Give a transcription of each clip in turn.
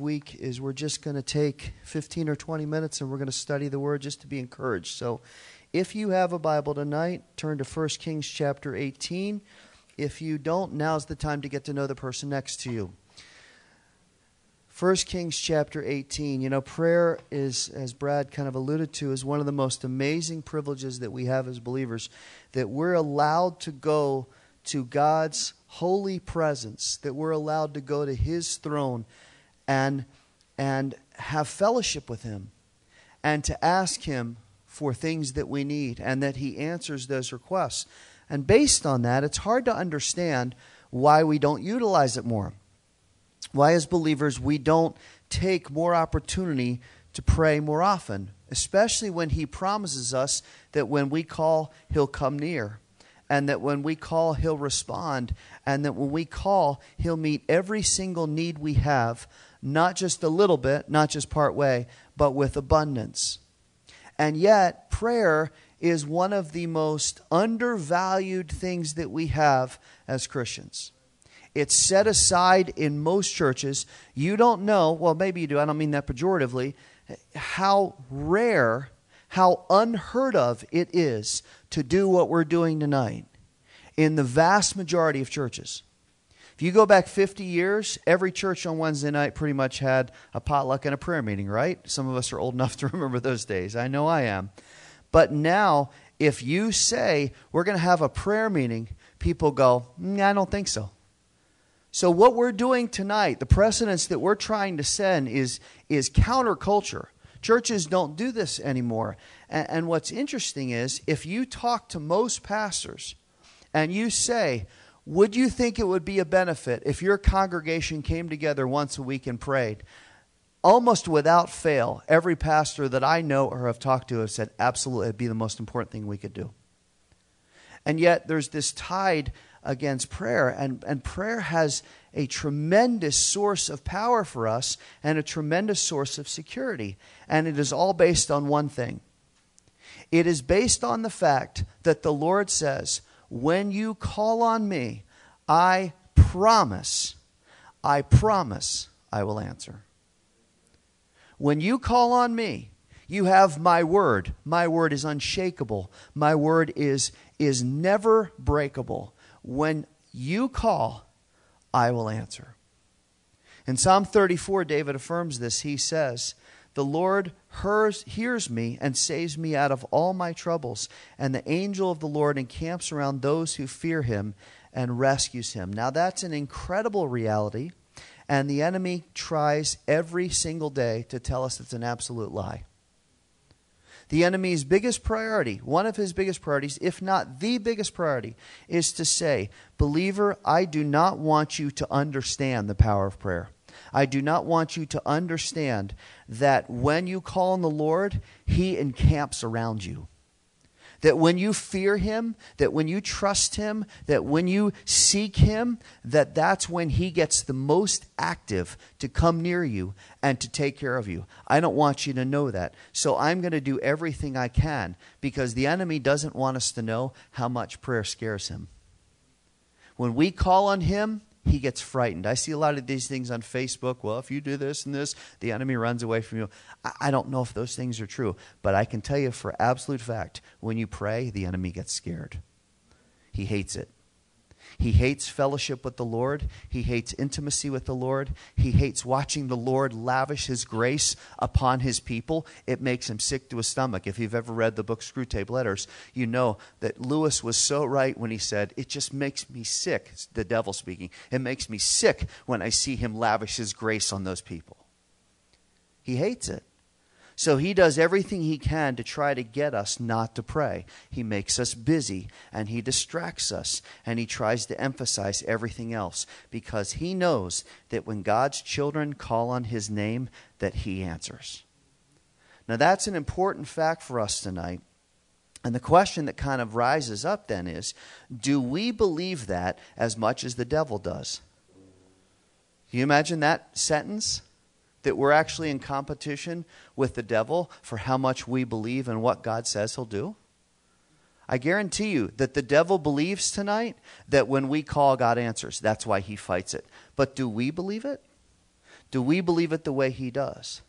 week is we're just going to take 15 or 20 minutes and we're going to study the Word just to be encouraged. So if you have a Bible tonight, turn to 1 Kings chapter 18. If you don't, now's the time to get to know the person next to you. 1 Kings chapter 18. You know, prayer is, as Brad kind of alluded to, is one of the most amazing privileges that we have as believers, that we're allowed to go to God's holy presence, that we're allowed to go to His throne and, and have fellowship with Him and to ask Him for things that we need and that He answers those requests. And based on that, it's hard to understand why we don't utilize it more why, as believers, we don't take more opportunity to pray more often, especially when He promises us that when we call, He'll come near, and that when we call, He'll respond, and that when we call, He'll meet every single need we have, not just a little bit, not just part way, but with abundance. And yet, prayer is one of the most undervalued things that we have as Christians. It's set aside in most churches. You don't know, well, maybe you do, I don't mean that pejoratively, how rare, how unheard of it is to do what we're doing tonight in the vast majority of churches. If you go back 50 years, every church on Wednesday night pretty much had a potluck and a prayer meeting, right? Some of us are old enough to remember those days. I know I am. But now, if you say we're going to have a prayer meeting, people go, mm, I don't think so. So, what we're doing tonight, the precedence that we're trying to send is, is counterculture. Churches don't do this anymore. And, and what's interesting is if you talk to most pastors and you say, Would you think it would be a benefit if your congregation came together once a week and prayed? Almost without fail, every pastor that I know or have talked to have said, Absolutely, it'd be the most important thing we could do. And yet, there's this tide against prayer. And, and prayer has a tremendous source of power for us and a tremendous source of security. And it is all based on one thing it is based on the fact that the Lord says, When you call on me, I promise, I promise I will answer. When you call on me, you have my word. My word is unshakable. My word is, is never breakable. When you call, I will answer. In Psalm 34, David affirms this. He says, The Lord hears, hears me and saves me out of all my troubles, and the angel of the Lord encamps around those who fear him and rescues him. Now, that's an incredible reality, and the enemy tries every single day to tell us it's an absolute lie. The enemy's biggest priority, one of his biggest priorities, if not the biggest priority, is to say, Believer, I do not want you to understand the power of prayer. I do not want you to understand that when you call on the Lord, he encamps around you. That when you fear him, that when you trust him, that when you seek him, that that's when he gets the most active to come near you and to take care of you. I don't want you to know that. So I'm going to do everything I can because the enemy doesn't want us to know how much prayer scares him. When we call on him, he gets frightened. I see a lot of these things on Facebook. Well, if you do this and this, the enemy runs away from you. I don't know if those things are true, but I can tell you for absolute fact when you pray, the enemy gets scared. He hates it. He hates fellowship with the Lord. He hates intimacy with the Lord. He hates watching the Lord lavish his grace upon his people. It makes him sick to his stomach. If you've ever read the book Screwtape Letters, you know that Lewis was so right when he said, It just makes me sick, the devil speaking. It makes me sick when I see him lavish his grace on those people. He hates it. So he does everything he can to try to get us not to pray. He makes us busy and he distracts us and he tries to emphasize everything else because he knows that when God's children call on his name that he answers. Now that's an important fact for us tonight. And the question that kind of rises up then is do we believe that as much as the devil does? Can you imagine that sentence? That we're actually in competition with the devil for how much we believe in what God says he'll do? I guarantee you that the devil believes tonight that when we call, God answers. That's why he fights it. But do we believe it? Do we believe it the way he does?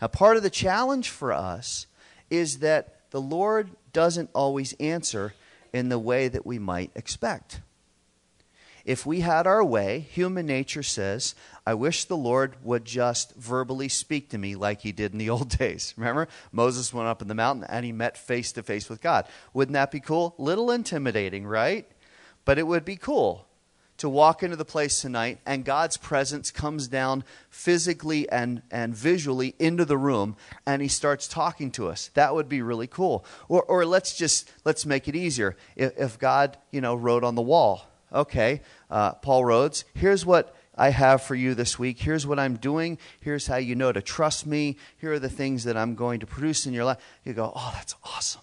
Now, part of the challenge for us is that the Lord doesn't always answer in the way that we might expect. If we had our way, human nature says, I wish the Lord would just verbally speak to me like he did in the old days. Remember? Moses went up in the mountain and he met face to face with God. Wouldn't that be cool? Little intimidating, right? But it would be cool to walk into the place tonight and God's presence comes down physically and, and visually into the room and he starts talking to us. That would be really cool. Or, or let's just, let's make it easier. If, if God, you know, wrote on the wall, okay, uh, Paul Rhodes, here's what I have for you this week. Here's what I'm doing. Here's how you know to trust me. Here are the things that I'm going to produce in your life. You go, oh, that's awesome.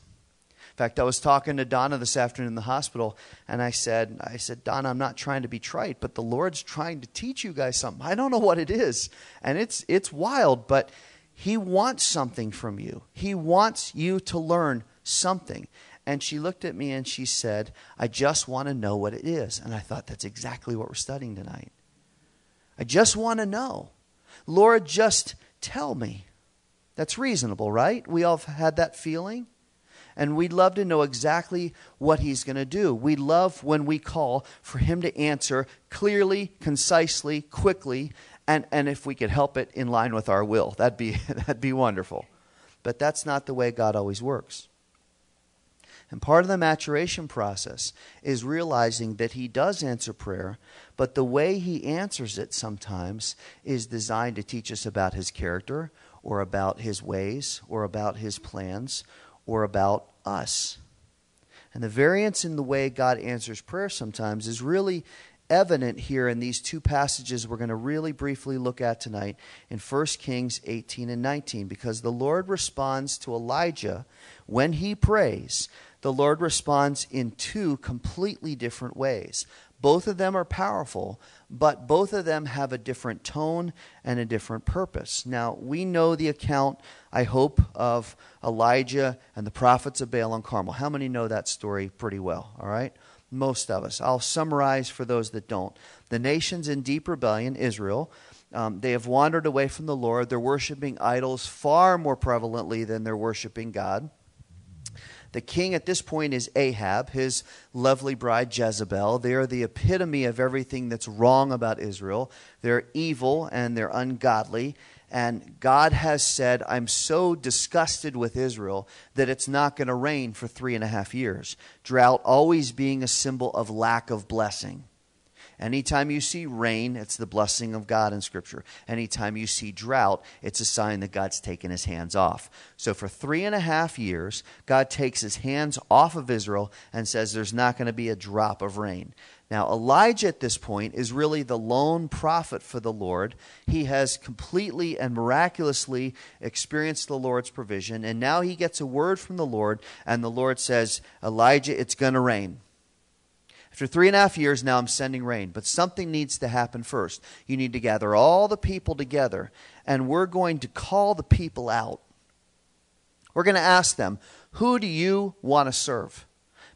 In fact, I was talking to Donna this afternoon in the hospital, and I said, I said, Donna, I'm not trying to be trite, but the Lord's trying to teach you guys something. I don't know what it is, and it's it's wild, but He wants something from you. He wants you to learn something. And she looked at me and she said, I just want to know what it is. And I thought, that's exactly what we're studying tonight. I just want to know. Lord, just tell me. That's reasonable, right? We all have had that feeling and we'd love to know exactly what He's going to do. We love when we call for Him to answer clearly, concisely, quickly, and, and if we could help it in line with our will. That'd be, that'd be wonderful. But that's not the way God always works. And part of the maturation process is realizing that He does answer prayer, but the way He answers it sometimes is designed to teach us about His character, or about His ways, or about His plans, or about us. And the variance in the way God answers prayer sometimes is really evident here in these two passages we're going to really briefly look at tonight in 1 Kings 18 and 19 because the Lord responds to Elijah when he prays. The Lord responds in two completely different ways. Both of them are powerful, but both of them have a different tone and a different purpose. Now, we know the account, I hope, of Elijah and the prophets of Baal and Carmel. How many know that story pretty well? All right? Most of us. I'll summarize for those that don't. The nation's in deep rebellion, Israel. Um, they have wandered away from the Lord. They're worshiping idols far more prevalently than they're worshiping God. The king at this point is Ahab, his lovely bride Jezebel. They are the epitome of everything that's wrong about Israel. They're evil and they're ungodly. And God has said, I'm so disgusted with Israel that it's not going to rain for three and a half years. Drought always being a symbol of lack of blessing. Anytime you see rain, it's the blessing of God in Scripture. Anytime you see drought, it's a sign that God's taken his hands off. So for three and a half years, God takes his hands off of Israel and says there's not going to be a drop of rain. Now, Elijah at this point is really the lone prophet for the Lord. He has completely and miraculously experienced the Lord's provision, and now he gets a word from the Lord, and the Lord says, Elijah, it's going to rain. After three and a half years, now I'm sending rain. But something needs to happen first. You need to gather all the people together, and we're going to call the people out. We're going to ask them, Who do you want to serve?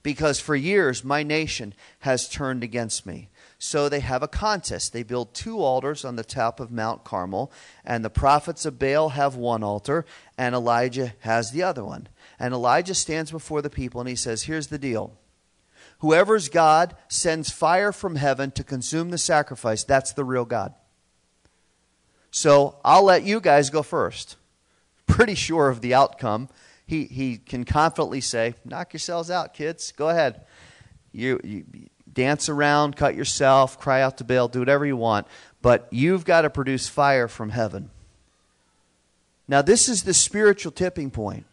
Because for years, my nation has turned against me. So they have a contest. They build two altars on the top of Mount Carmel, and the prophets of Baal have one altar, and Elijah has the other one. And Elijah stands before the people and he says, Here's the deal. Whoever's God sends fire from heaven to consume the sacrifice. That's the real God. So I'll let you guys go first. Pretty sure of the outcome. He, he can confidently say, Knock yourselves out, kids. Go ahead. You, you dance around, cut yourself, cry out to Baal, do whatever you want. But you've got to produce fire from heaven. Now, this is the spiritual tipping point.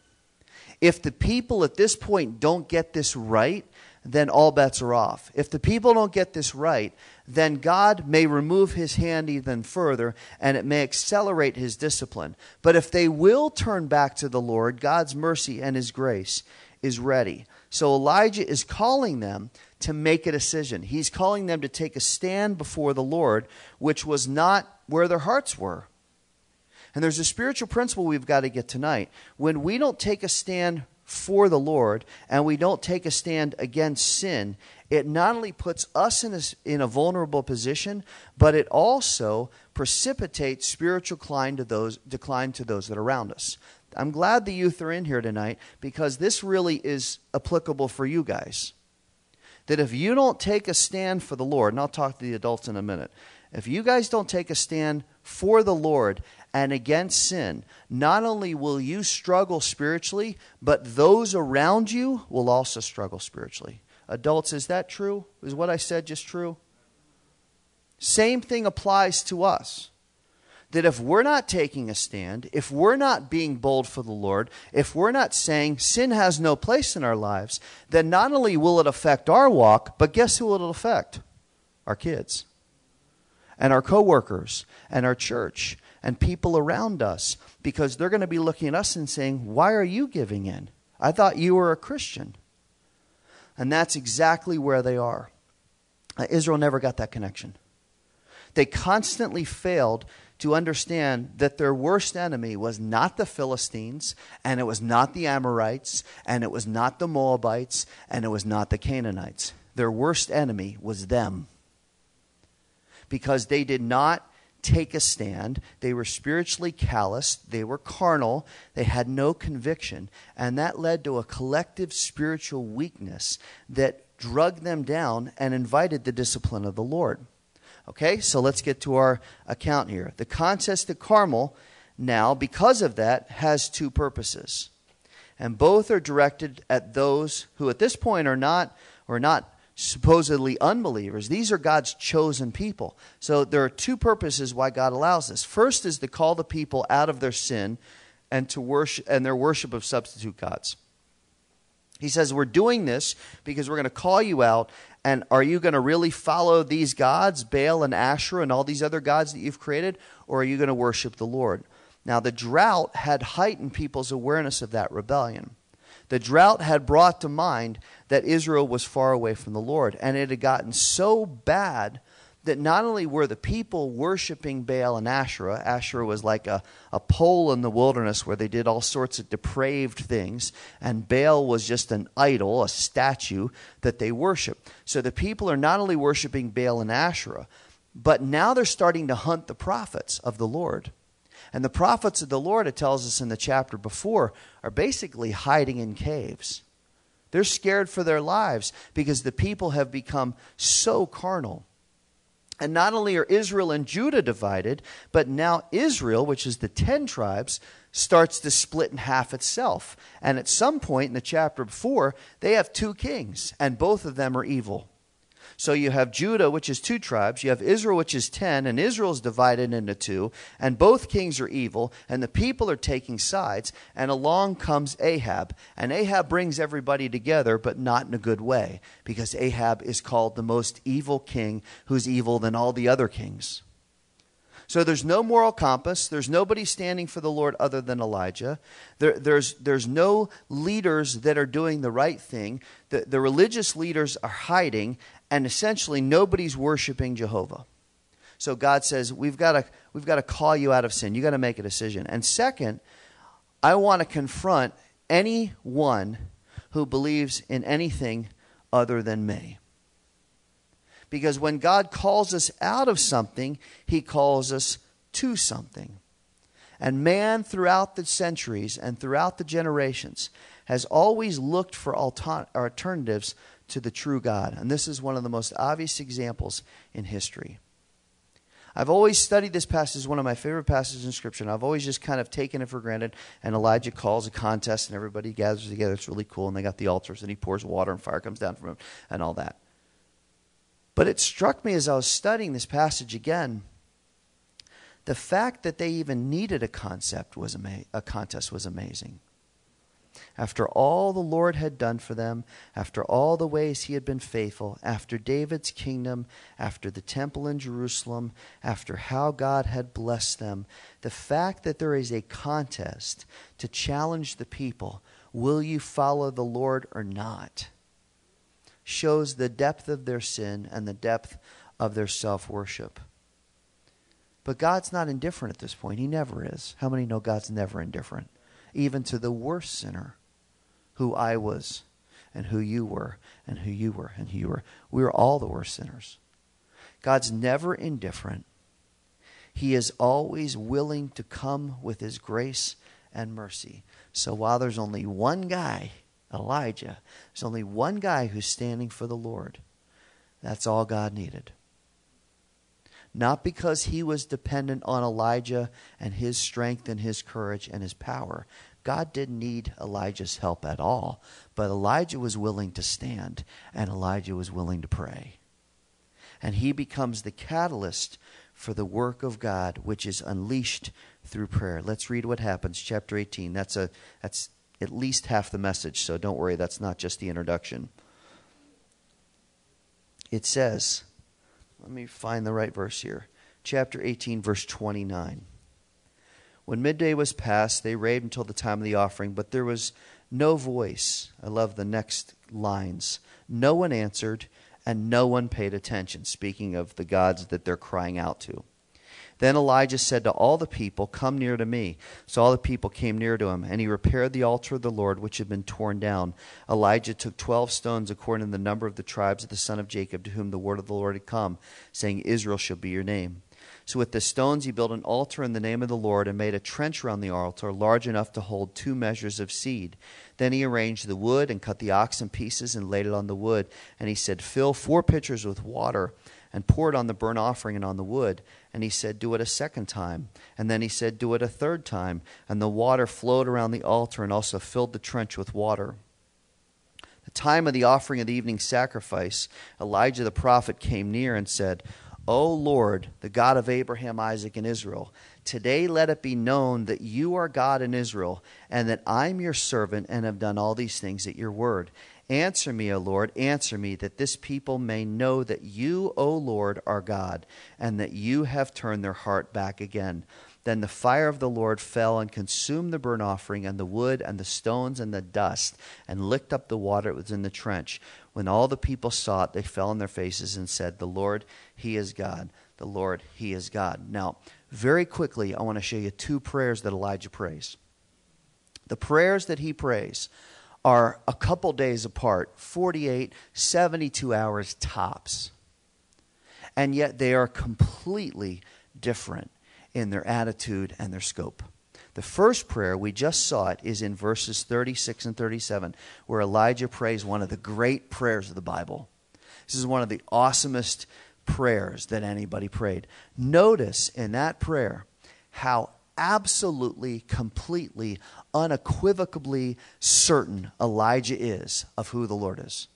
If the people at this point don't get this right, then all bets are off. If the people don't get this right, then God may remove his hand even further and it may accelerate his discipline. But if they will turn back to the Lord, God's mercy and his grace is ready. So Elijah is calling them to make a decision. He's calling them to take a stand before the Lord, which was not where their hearts were. And there's a spiritual principle we've got to get tonight. When we don't take a stand for the Lord and we don't take a stand against sin, it not only puts us in a, in a vulnerable position, but it also precipitates spiritual decline to those decline to those that are around us. I'm glad the youth are in here tonight because this really is applicable for you guys. That if you don't take a stand for the Lord, and I'll talk to the adults in a minute, if you guys don't take a stand for the Lord and against sin, not only will you struggle spiritually, but those around you will also struggle spiritually. Adults, is that true? Is what I said just true? Same thing applies to us. That if we're not taking a stand, if we're not being bold for the Lord, if we're not saying sin has no place in our lives, then not only will it affect our walk, but guess who it'll affect? Our kids and our coworkers and our church and people around us because they're going to be looking at us and saying, Why are you giving in? I thought you were a Christian. And that's exactly where they are. Uh, Israel never got that connection. They constantly failed to understand that their worst enemy was not the Philistines, and it was not the Amorites, and it was not the Moabites, and it was not the Canaanites. Their worst enemy was them. Because they did not take a stand. They were spiritually calloused. They were carnal. They had no conviction. And that led to a collective spiritual weakness that drugged them down and invited the discipline of the Lord. Okay, so let's get to our account here. The contest at Carmel now, because of that, has two purposes. And both are directed at those who at this point are not or not supposedly unbelievers. These are God's chosen people. So there are two purposes why God allows this. First is to call the people out of their sin and to worship and their worship of substitute gods. He says, We're doing this because we're going to call you out. And are you going to really follow these gods, Baal and Asherah and all these other gods that you've created? Or are you going to worship the Lord? Now, the drought had heightened people's awareness of that rebellion. The drought had brought to mind that Israel was far away from the Lord. And it had gotten so bad that not only were the people worshiping Baal and Asherah, Asherah was like a, a pole in the wilderness where they did all sorts of depraved things, and Baal was just an idol, a statue that they worshiped. So the people are not only worshiping Baal and Asherah, but now they're starting to hunt the prophets of the Lord. And the prophets of the Lord, it tells us in the chapter before, are basically hiding in caves. They're scared for their lives because the people have become so carnal. And not only are Israel and Judah divided, but now Israel, which is the ten tribes, starts to split in half itself. And at some point in the chapter before, they have two kings, and both of them are evil. So you have Judah, which is two tribes, you have Israel, which is ten, and Israel is divided into two, and both kings are evil, and the people are taking sides, and along comes Ahab. And Ahab brings everybody together, but not in a good way, because Ahab is called the most evil king who's evil than all the other kings. So there's no moral compass. There's nobody standing for the Lord other than Elijah. There, there's, there's no leaders that are doing the right thing. The, the religious leaders are hiding, and essentially nobody's worshiping Jehovah. So God says, we've got to we've got to call you out of sin. You've got to make a decision. And second, I want to confront anyone who believes in anything other than me. Because when God calls us out of something, he calls us to something. And man, throughout the centuries and throughout the generations, has always looked for alternatives to the true God. And this is one of the most obvious examples in history. I've always studied this passage as one of my favorite passages in Scripture, and I've always just kind of taken it for granted. And Elijah calls a contest, and everybody gathers together. It's really cool, and they got the altars, and he pours water, and fire comes down from him, and all that. But it struck me as I was studying this passage again, the fact that they even needed a concept was ama- a contest was amazing after all the Lord had done for them, after all the ways he had been faithful, after David's kingdom, after the temple in Jerusalem, after how God had blessed them, the fact that there is a contest to challenge the people will you follow the Lord or not? shows the depth of their sin and the depth of their self worship. But God's not indifferent at this point. He never is. How many know God's never indifferent? Even to the worst sinner who I was and who you were and who you were and who you were. We were all the worst sinners. God's never indifferent. He is always willing to come with his grace and mercy. So while there's only one guy, Elijah, there's only one guy who's standing for the Lord. That's all God needed. Not because he was dependent on Elijah and his strength and his courage and his power. God didn't need Elijah's help at all, but Elijah was willing to stand and Elijah was willing to pray. And he becomes the catalyst for the work of God which is unleashed through prayer. Let's read what happens chapter 18. That's a that's at least half the message, so don't worry, that's not just the introduction. It says, let me find the right verse here. Chapter 18 verse 29. When midday was past, they raved until the time of the offering, but there was no voice. I love the next lines. No one answered, and no one paid attention, speaking of the gods that they're crying out to. Then Elijah said to all the people, Come near to me. So all the people came near to him, and he repaired the altar of the Lord, which had been torn down. Elijah took twelve stones according to the number of the tribes of the son of Jacob, to whom the word of the Lord had come, saying, Israel shall be your name. So with the stones he built an altar in the name of the Lord, and made a trench round the altar, large enough to hold two measures of seed. Then he arranged the wood, and cut the ox in pieces, and laid it on the wood. And he said, Fill four pitchers with water and pour it on the burnt offering and on the wood. And he said, Do it a second time. And then he said, Do it a third time. And the water flowed around the altar and also filled the trench with water. The time of the offering of the evening sacrifice, Elijah the prophet came near and said, O Lord, the God of Abraham, Isaac, and Israel, today let it be known that you are God in Israel, and that I'm your servant and have done all these things at your word. Answer me, O Lord, answer me, that this people may know that you, O Lord, are God, and that you have turned their heart back again. Then the fire of the Lord fell and consumed the burnt offering, and the wood, and the stones, and the dust, and licked up the water that was in the trench. When all the people saw it, they fell on their faces and said, The Lord, He is God. The Lord, He is God. Now, very quickly, I want to show you two prayers that Elijah prays. The prayers that he prays are a couple days apart 48, 72 hours tops. And yet they are completely different in their attitude and their scope. The first prayer, we just saw it, is in verses 36 and 37, where Elijah prays one of the great prayers of the Bible. This is one of the awesomest prayers that anybody prayed. Notice in that prayer how absolutely, completely, unequivocally certain Elijah is of who the Lord is.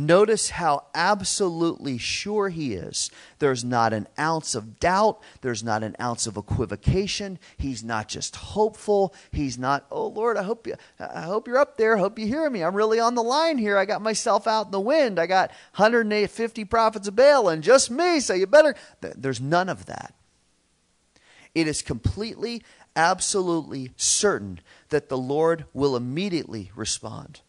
Notice how absolutely sure he is. There's not an ounce of doubt. There's not an ounce of equivocation. He's not just hopeful. He's not, oh Lord, I hope you, I hope you're up there. I hope you hear me. I'm really on the line here. I got myself out in the wind. I got 150 prophets of Baal and just me. So you better. There's none of that. It is completely, absolutely certain that the Lord will immediately respond.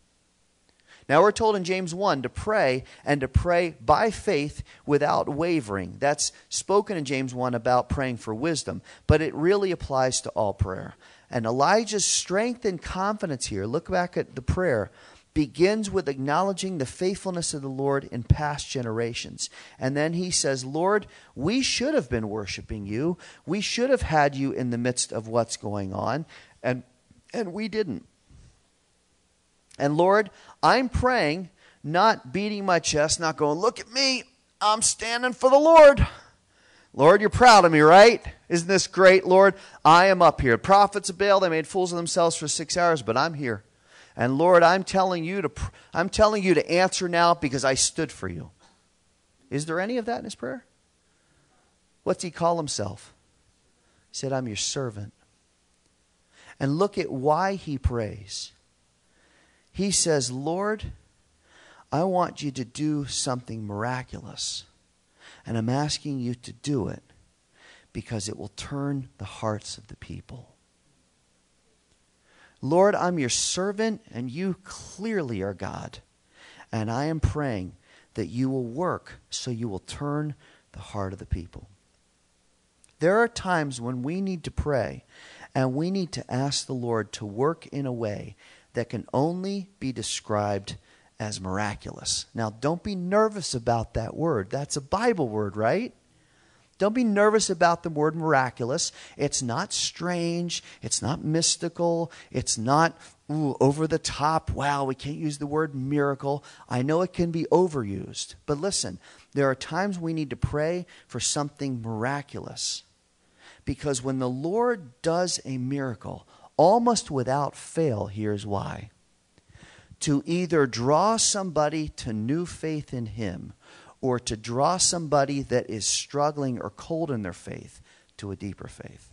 Now we're told in James 1 to pray and to pray by faith without wavering. That's spoken in James 1 about praying for wisdom, but it really applies to all prayer. And Elijah's strength and confidence here, look back at the prayer, begins with acknowledging the faithfulness of the Lord in past generations. And then he says, Lord, we should have been worshiping you. We should have had you in the midst of what's going on. And, and we didn't. And Lord, I'm praying, not beating my chest, not going, look at me, I'm standing for the Lord. Lord, you're proud of me, right? Isn't this great, Lord? I am up here. Prophets of Baal, they made fools of themselves for six hours, but I'm here. And Lord, I'm telling you to I'm telling you to answer now because I stood for you. Is there any of that in his prayer? What's he call himself? He said, I'm your servant. And look at why he prays. He says, Lord, I want you to do something miraculous. And I'm asking you to do it because it will turn the hearts of the people. Lord, I'm your servant, and you clearly are God. And I am praying that you will work so you will turn the heart of the people. There are times when we need to pray and we need to ask the Lord to work in a way that can only be described as miraculous. Now, don't be nervous about that word. That's a Bible word, right? Don't be nervous about the word miraculous. It's not strange. It's not mystical. It's not ooh, over the top. Wow, we can't use the word miracle. I know it can be overused. But listen, there are times we need to pray for something miraculous. Because when the Lord does a miracle, almost without fail, here's why to either draw somebody to new faith in Him or to draw somebody that is struggling or cold in their faith to a deeper faith.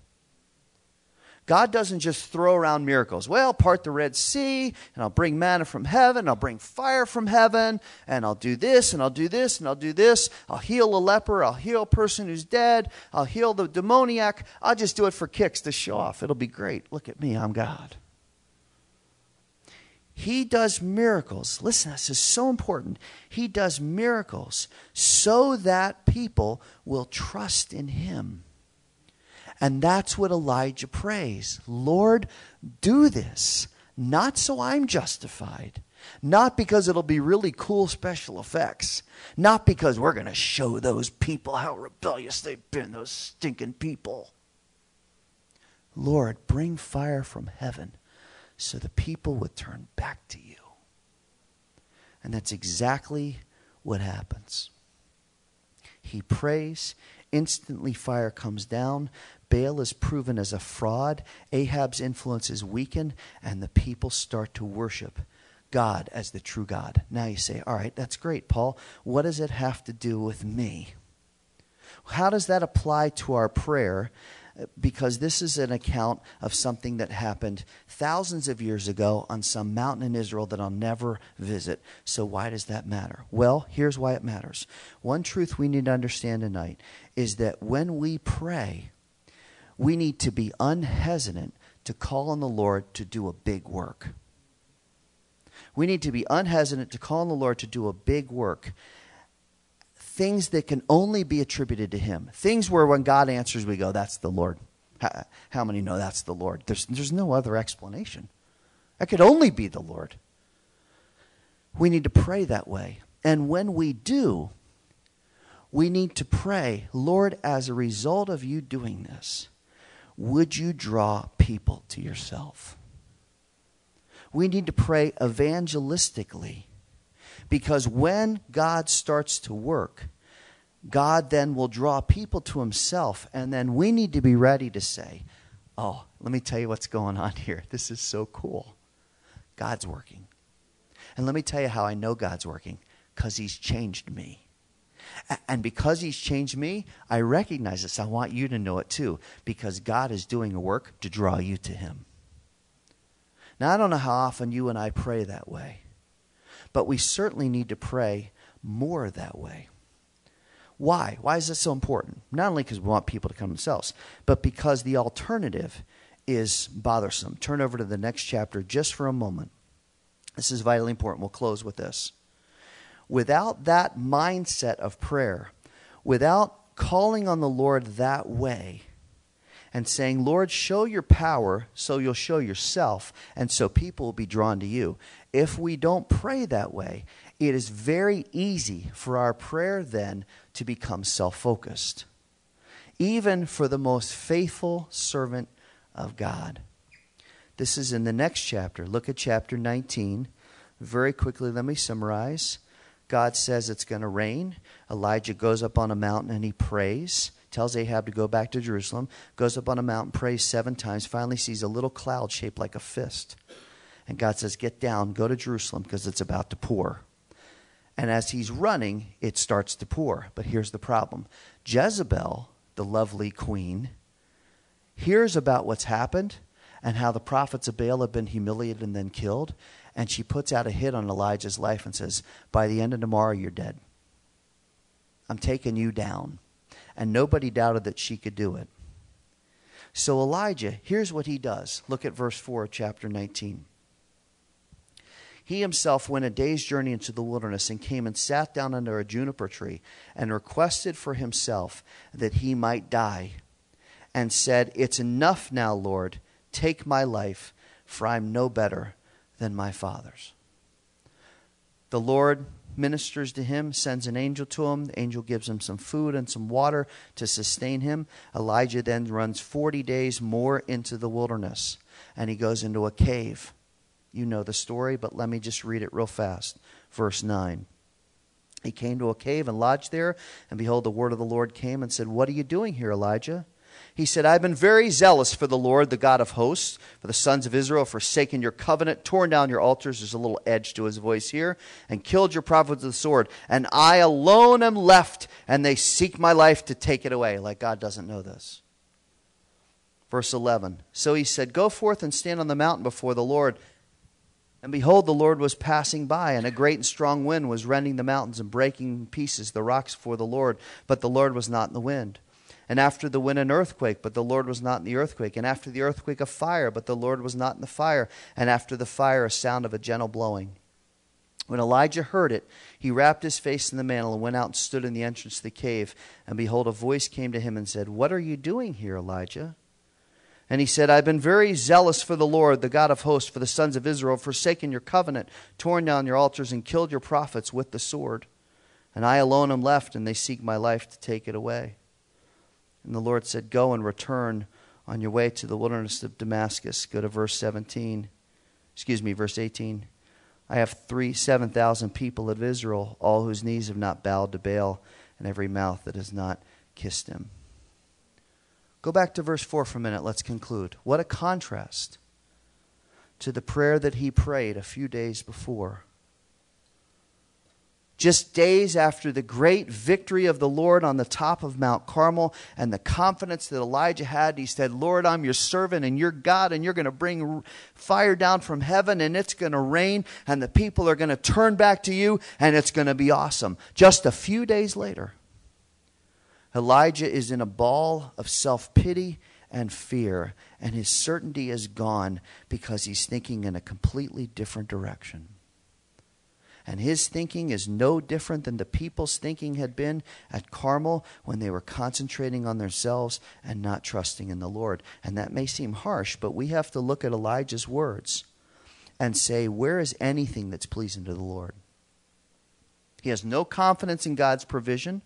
God doesn't just throw around miracles. Well, part the Red Sea, and I'll bring manna from heaven, I'll bring fire from heaven, and I'll do this, and I'll do this, and I'll do this. I'll heal a leper, I'll heal a person who's dead, I'll heal the demoniac. I'll just do it for kicks to show off. It'll be great. Look at me, I'm God. He does miracles. Listen, this is so important. He does miracles so that people will trust in him. And that's what Elijah prays Lord, do this, not so I'm justified, not because it'll be really cool special effects, not because we're going to show those people how rebellious they've been, those stinking people. Lord, bring fire from heaven so the people would turn back to you. And that's exactly what happens. He prays, instantly fire comes down. Baal is proven as a fraud. Ahab's influence is weakened, and the people start to worship God as the true God. Now you say, All right, that's great, Paul. What does it have to do with me? How does that apply to our prayer because this is an account of something that happened thousands of years ago on some mountain in Israel that I'll never visit. So, why does that matter? Well, here's why it matters. One truth we need to understand tonight is that when we pray, we need to be unhesitant to call on the Lord to do a big work. We need to be unhesitant to call on the Lord to do a big work things that can only be attributed to Him. Things where when God answers, we go, That's the Lord. How, many know that's the Lord? There's, there's no other explanation. That could only be the Lord. We need to pray that way. And when we do, we need to pray, Lord, as a result of you doing this, would you draw people to yourself? We need to pray evangelistically because when God starts to work, God then will draw people to himself. And then we need to be ready to say, Oh, let me tell you what's going on here. This is so cool. God's working. And let me tell you how I know God's working because he's changed me. And because he's changed me, I recognize this. I want you to know it too because God is doing a work to draw you to him. Now, I don't know how often you and I pray that way. But we certainly need to pray more that way. Why? Why is this so important? Not only because we want people to come themselves, but because the alternative is bothersome. Turn over to the next chapter just for a moment. This is vitally important. We'll close with this. Without that mindset of prayer, without calling on the Lord that way, and saying, Lord, show your power so you'll show yourself, and so people will be drawn to you. If we don't pray that way, it is very easy for our prayer then to become self focused, even for the most faithful servant of God. This is in the next chapter. Look at chapter 19. Very quickly, let me summarize. God says it's going to rain. Elijah goes up on a mountain and he prays tells Ahab to go back to Jerusalem, goes up on a mountain, prays seven times, finally sees a little cloud shaped like a fist. And God says, Get down, go to Jerusalem because it's about to pour. And as he's running, it starts to pour. But here's the problem Jezebel, the lovely queen, hears about what's happened and how the prophets of Baal have been humiliated and then killed. And she puts out a hit on Elijah's life and says, By the end of tomorrow, you're dead. I'm taking you down and nobody doubted that she could do it. So Elijah, here's what he does. Look at verse 4 of chapter 19. He himself went a day's journey into the wilderness and came and sat down under a juniper tree and requested for himself that he might die and said, It's enough now, Lord. Take my life, for I'm no better than my fathers. The Lord ministers to him, sends an angel to him. The angel gives him some food and some water to sustain him. Elijah then runs 40 days more into the wilderness and he goes into a cave. You know the story, but let me just read it real fast. Verse 9. He came to a cave and lodged there, and behold, the word of the Lord came and said, What are you doing here, Elijah? He said, I've been very zealous for the Lord, the God of hosts, for the sons of Israel, forsaken your covenant, torn down your altars. There's a little edge to his voice here, and killed your prophets with the sword. And I alone am left, and they seek my life to take it away. Like God doesn't know this. Verse 11 So he said, Go forth and stand on the mountain before the Lord. And behold, the Lord was passing by, and a great and strong wind was rending the mountains and breaking in pieces the rocks before the Lord. But the Lord was not in the wind. And after the wind, an earthquake, but the Lord was not in the earthquake. And after the earthquake, a fire, but the Lord was not in the fire. And after the fire, a sound of a gentle blowing. When Elijah heard it, he wrapped his face in the mantle and went out and stood in the entrance of the cave. And behold, a voice came to him and said, What are you doing here, Elijah? And he said, I've been very zealous for the Lord, the God of hosts, for the sons of Israel, forsaken your covenant, torn down your altars, and killed your prophets with the sword. And I alone am left, and they seek my life to take it away. And the Lord said, Go and return on your way to the wilderness of Damascus. Go to verse 17. Excuse me, verse 18. I have three, 7,000 people of Israel, all whose knees have not bowed to Baal, and every mouth that has not kissed him. Go back to verse 4 for a minute. Let's conclude. What a contrast to the prayer that he prayed a few days before just days after the great victory of the Lord on the top of Mount Carmel and the confidence that Elijah had, he said, Lord, I'm your servant and you're God, and you're going to bring fire down from heaven and it's going to rain, and the people are going to turn back to you, and it's going to be awesome. Just a few days later, Elijah is in a ball of self pity and fear, and his certainty is gone because he's thinking in a completely different direction. And his thinking is no different than the people's thinking had been at Carmel when they were concentrating on themselves and not trusting in the Lord. And that may seem harsh, but we have to look at Elijah's words and say, where is anything that's pleasing to the Lord? He has no confidence in God's provision.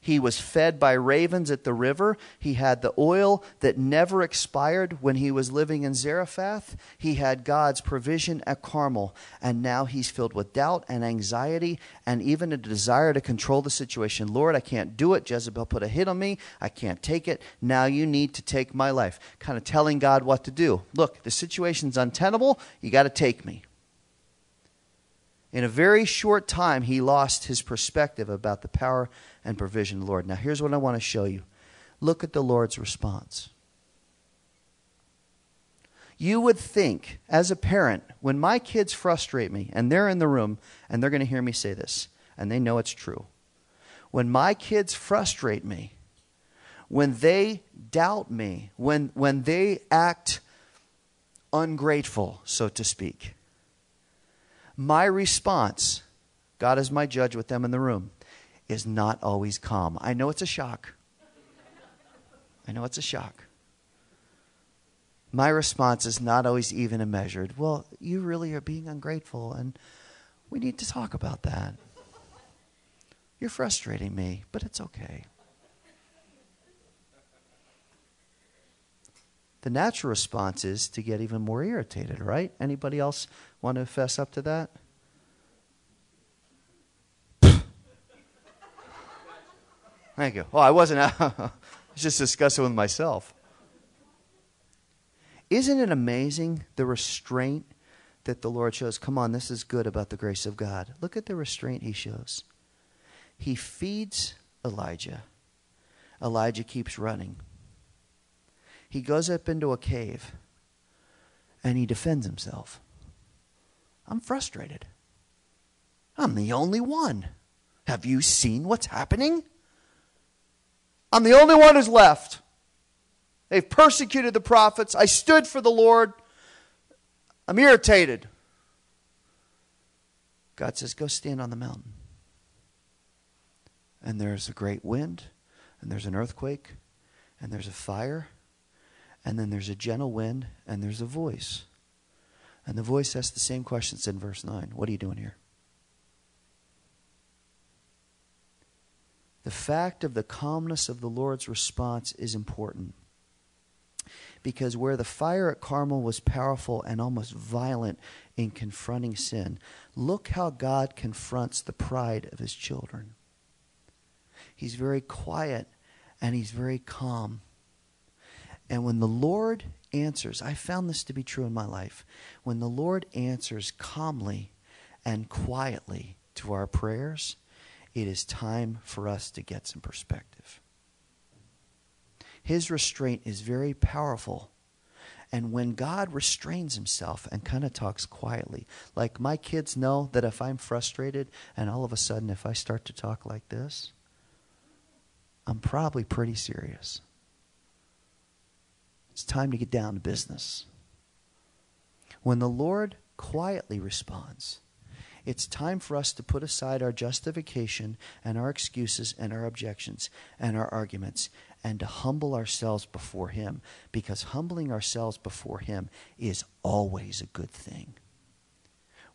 He was fed by ravens at the river. He had the oil that never expired when he was living in Zarephath. He had God's provision at Carmel. And now he's filled with doubt and anxiety and even a desire to control the situation. Lord, I can't do it. Jezebel put a hit on me. I can't take it. Now you need to take my life. Kind of telling God what to do. Look, the situation's untenable. You got to take me. In a very short time, he lost his perspective about the power and provision of the Lord. Now, here's what I want to show you look at the Lord's response. You would think, as a parent, when my kids frustrate me, and they're in the room, and they're going to hear me say this, and they know it's true. When my kids frustrate me, when they doubt me, when, when they act ungrateful, so to speak, my response, God is my judge with them in the room, is not always calm. I know it's a shock. I know it's a shock. My response is not always even and measured. Well, you really are being ungrateful, and we need to talk about that. You're frustrating me, but it's okay. The natural response is to get even more irritated, right? Anybody else want to fess up to that? Thank you. Oh, I wasn't. I was just discussing with myself. Isn't it amazing the restraint that the Lord shows? Come on, this is good about the grace of God. Look at the restraint he shows. He feeds Elijah. Elijah keeps running. He goes up into a cave and he defends himself. I'm frustrated. I'm the only one. Have you seen what's happening? I'm the only one who's left. They've persecuted the prophets. I stood for the Lord. I'm irritated. God says, Go stand on the mountain. And there's a great wind, and there's an earthquake, and there's a fire, and then there's a gentle wind, and there's a voice. And the voice asks the same questions in verse 9 What are you doing here? The fact of the calmness of the Lord's response is important. Because where the fire at Carmel was powerful and almost violent in confronting sin, look how God confronts the pride of his children. He's very quiet and he's very calm. And when the Lord answers, I found this to be true in my life. When the Lord answers calmly and quietly to our prayers, it is time for us to get some perspective. His restraint is very powerful. And when God restrains himself and kind of talks quietly, like my kids know that if I'm frustrated and all of a sudden if I start to talk like this, I'm probably pretty serious. It's time to get down to business. When the Lord quietly responds, it's time for us to put aside our justification and our excuses and our objections and our arguments and to humble ourselves before Him because humbling ourselves before Him is always a good thing.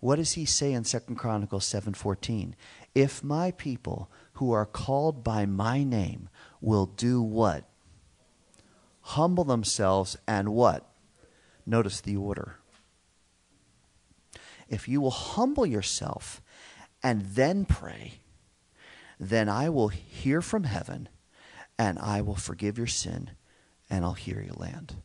What does he say in 2 Chronicles 7:14? If my people who are called by my name will do what? Humble themselves and what? Notice the order if you will humble yourself and then pray, then I will hear from heaven and I will forgive your sin and I'll hear your land.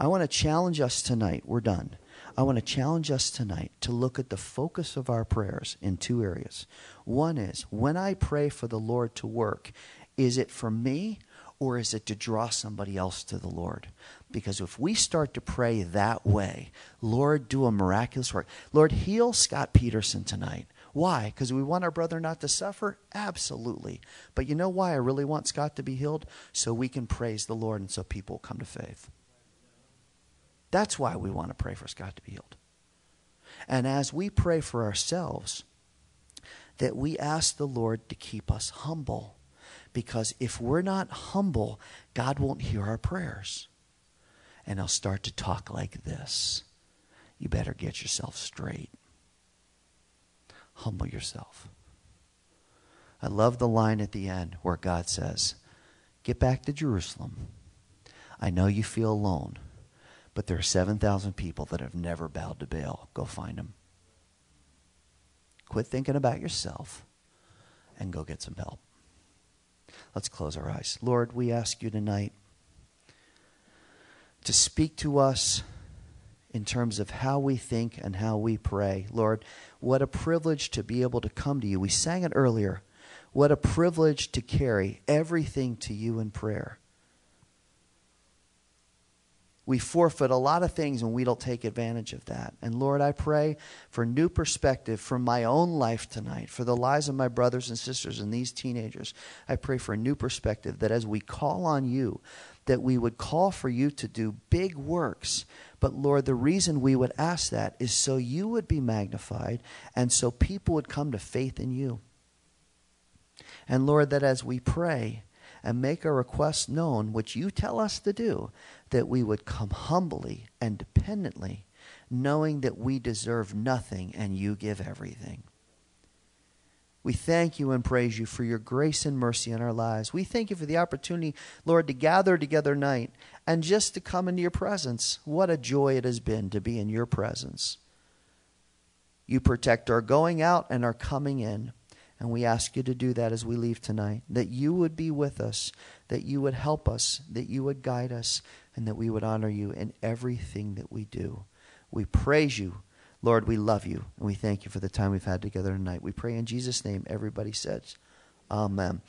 I want to challenge us tonight. We're done. I want to challenge us tonight to look at the focus of our prayers in two areas. One is when I pray for the Lord to work, is it for me or is it to draw somebody else to the Lord? Because if we start to pray that way, Lord, do a miraculous work. Lord, heal Scott Peterson tonight. Why? Because we want our brother not to suffer? Absolutely. But you know why I really want Scott to be healed? So we can praise the Lord and so people come to faith. That's why we want to pray for Scott to be healed. And as we pray for ourselves, that we ask the Lord to keep us humble because if we're not humble, God won't hear our prayers. And He'll start to talk like this. You better get yourself straight. Humble yourself. I love the line at the end where God says, Get back to Jerusalem. I know you feel alone, but there are 7,000 people that have never bowed to Baal. Go find them. Quit thinking about yourself and go get some help. Let's close our eyes. Lord, we ask you tonight to speak to us in terms of how we think and how we pray. Lord, what a privilege to be able to come to you. We sang it earlier. What a privilege to carry everything to you in prayer we forfeit a lot of things when we don't take advantage of that. And Lord, I pray for new perspective from my own life tonight, for the lives of my brothers and sisters and these teenagers. I pray for a new perspective that as we call on you, that we would call for you to do big works. But Lord, the reason we would ask that is so you would be magnified and so people would come to faith in you. And Lord, that as we pray, and make our requests known, which you tell us to do, that we would come humbly and dependently, knowing that we deserve nothing and you give everything. We thank you and praise you for your grace and mercy in our lives. We thank you for the opportunity, Lord, to gather together night and just to come into your presence. What a joy it has been to be in your presence. You protect our going out and our coming in. And we ask you to do that as we leave tonight. That you would be with us, that you would help us, that you would guide us, and that we would honor you in everything that we do. We praise you. Lord, we love you, and we thank you for the time we've had together tonight. We pray in Jesus' name, everybody says, Amen.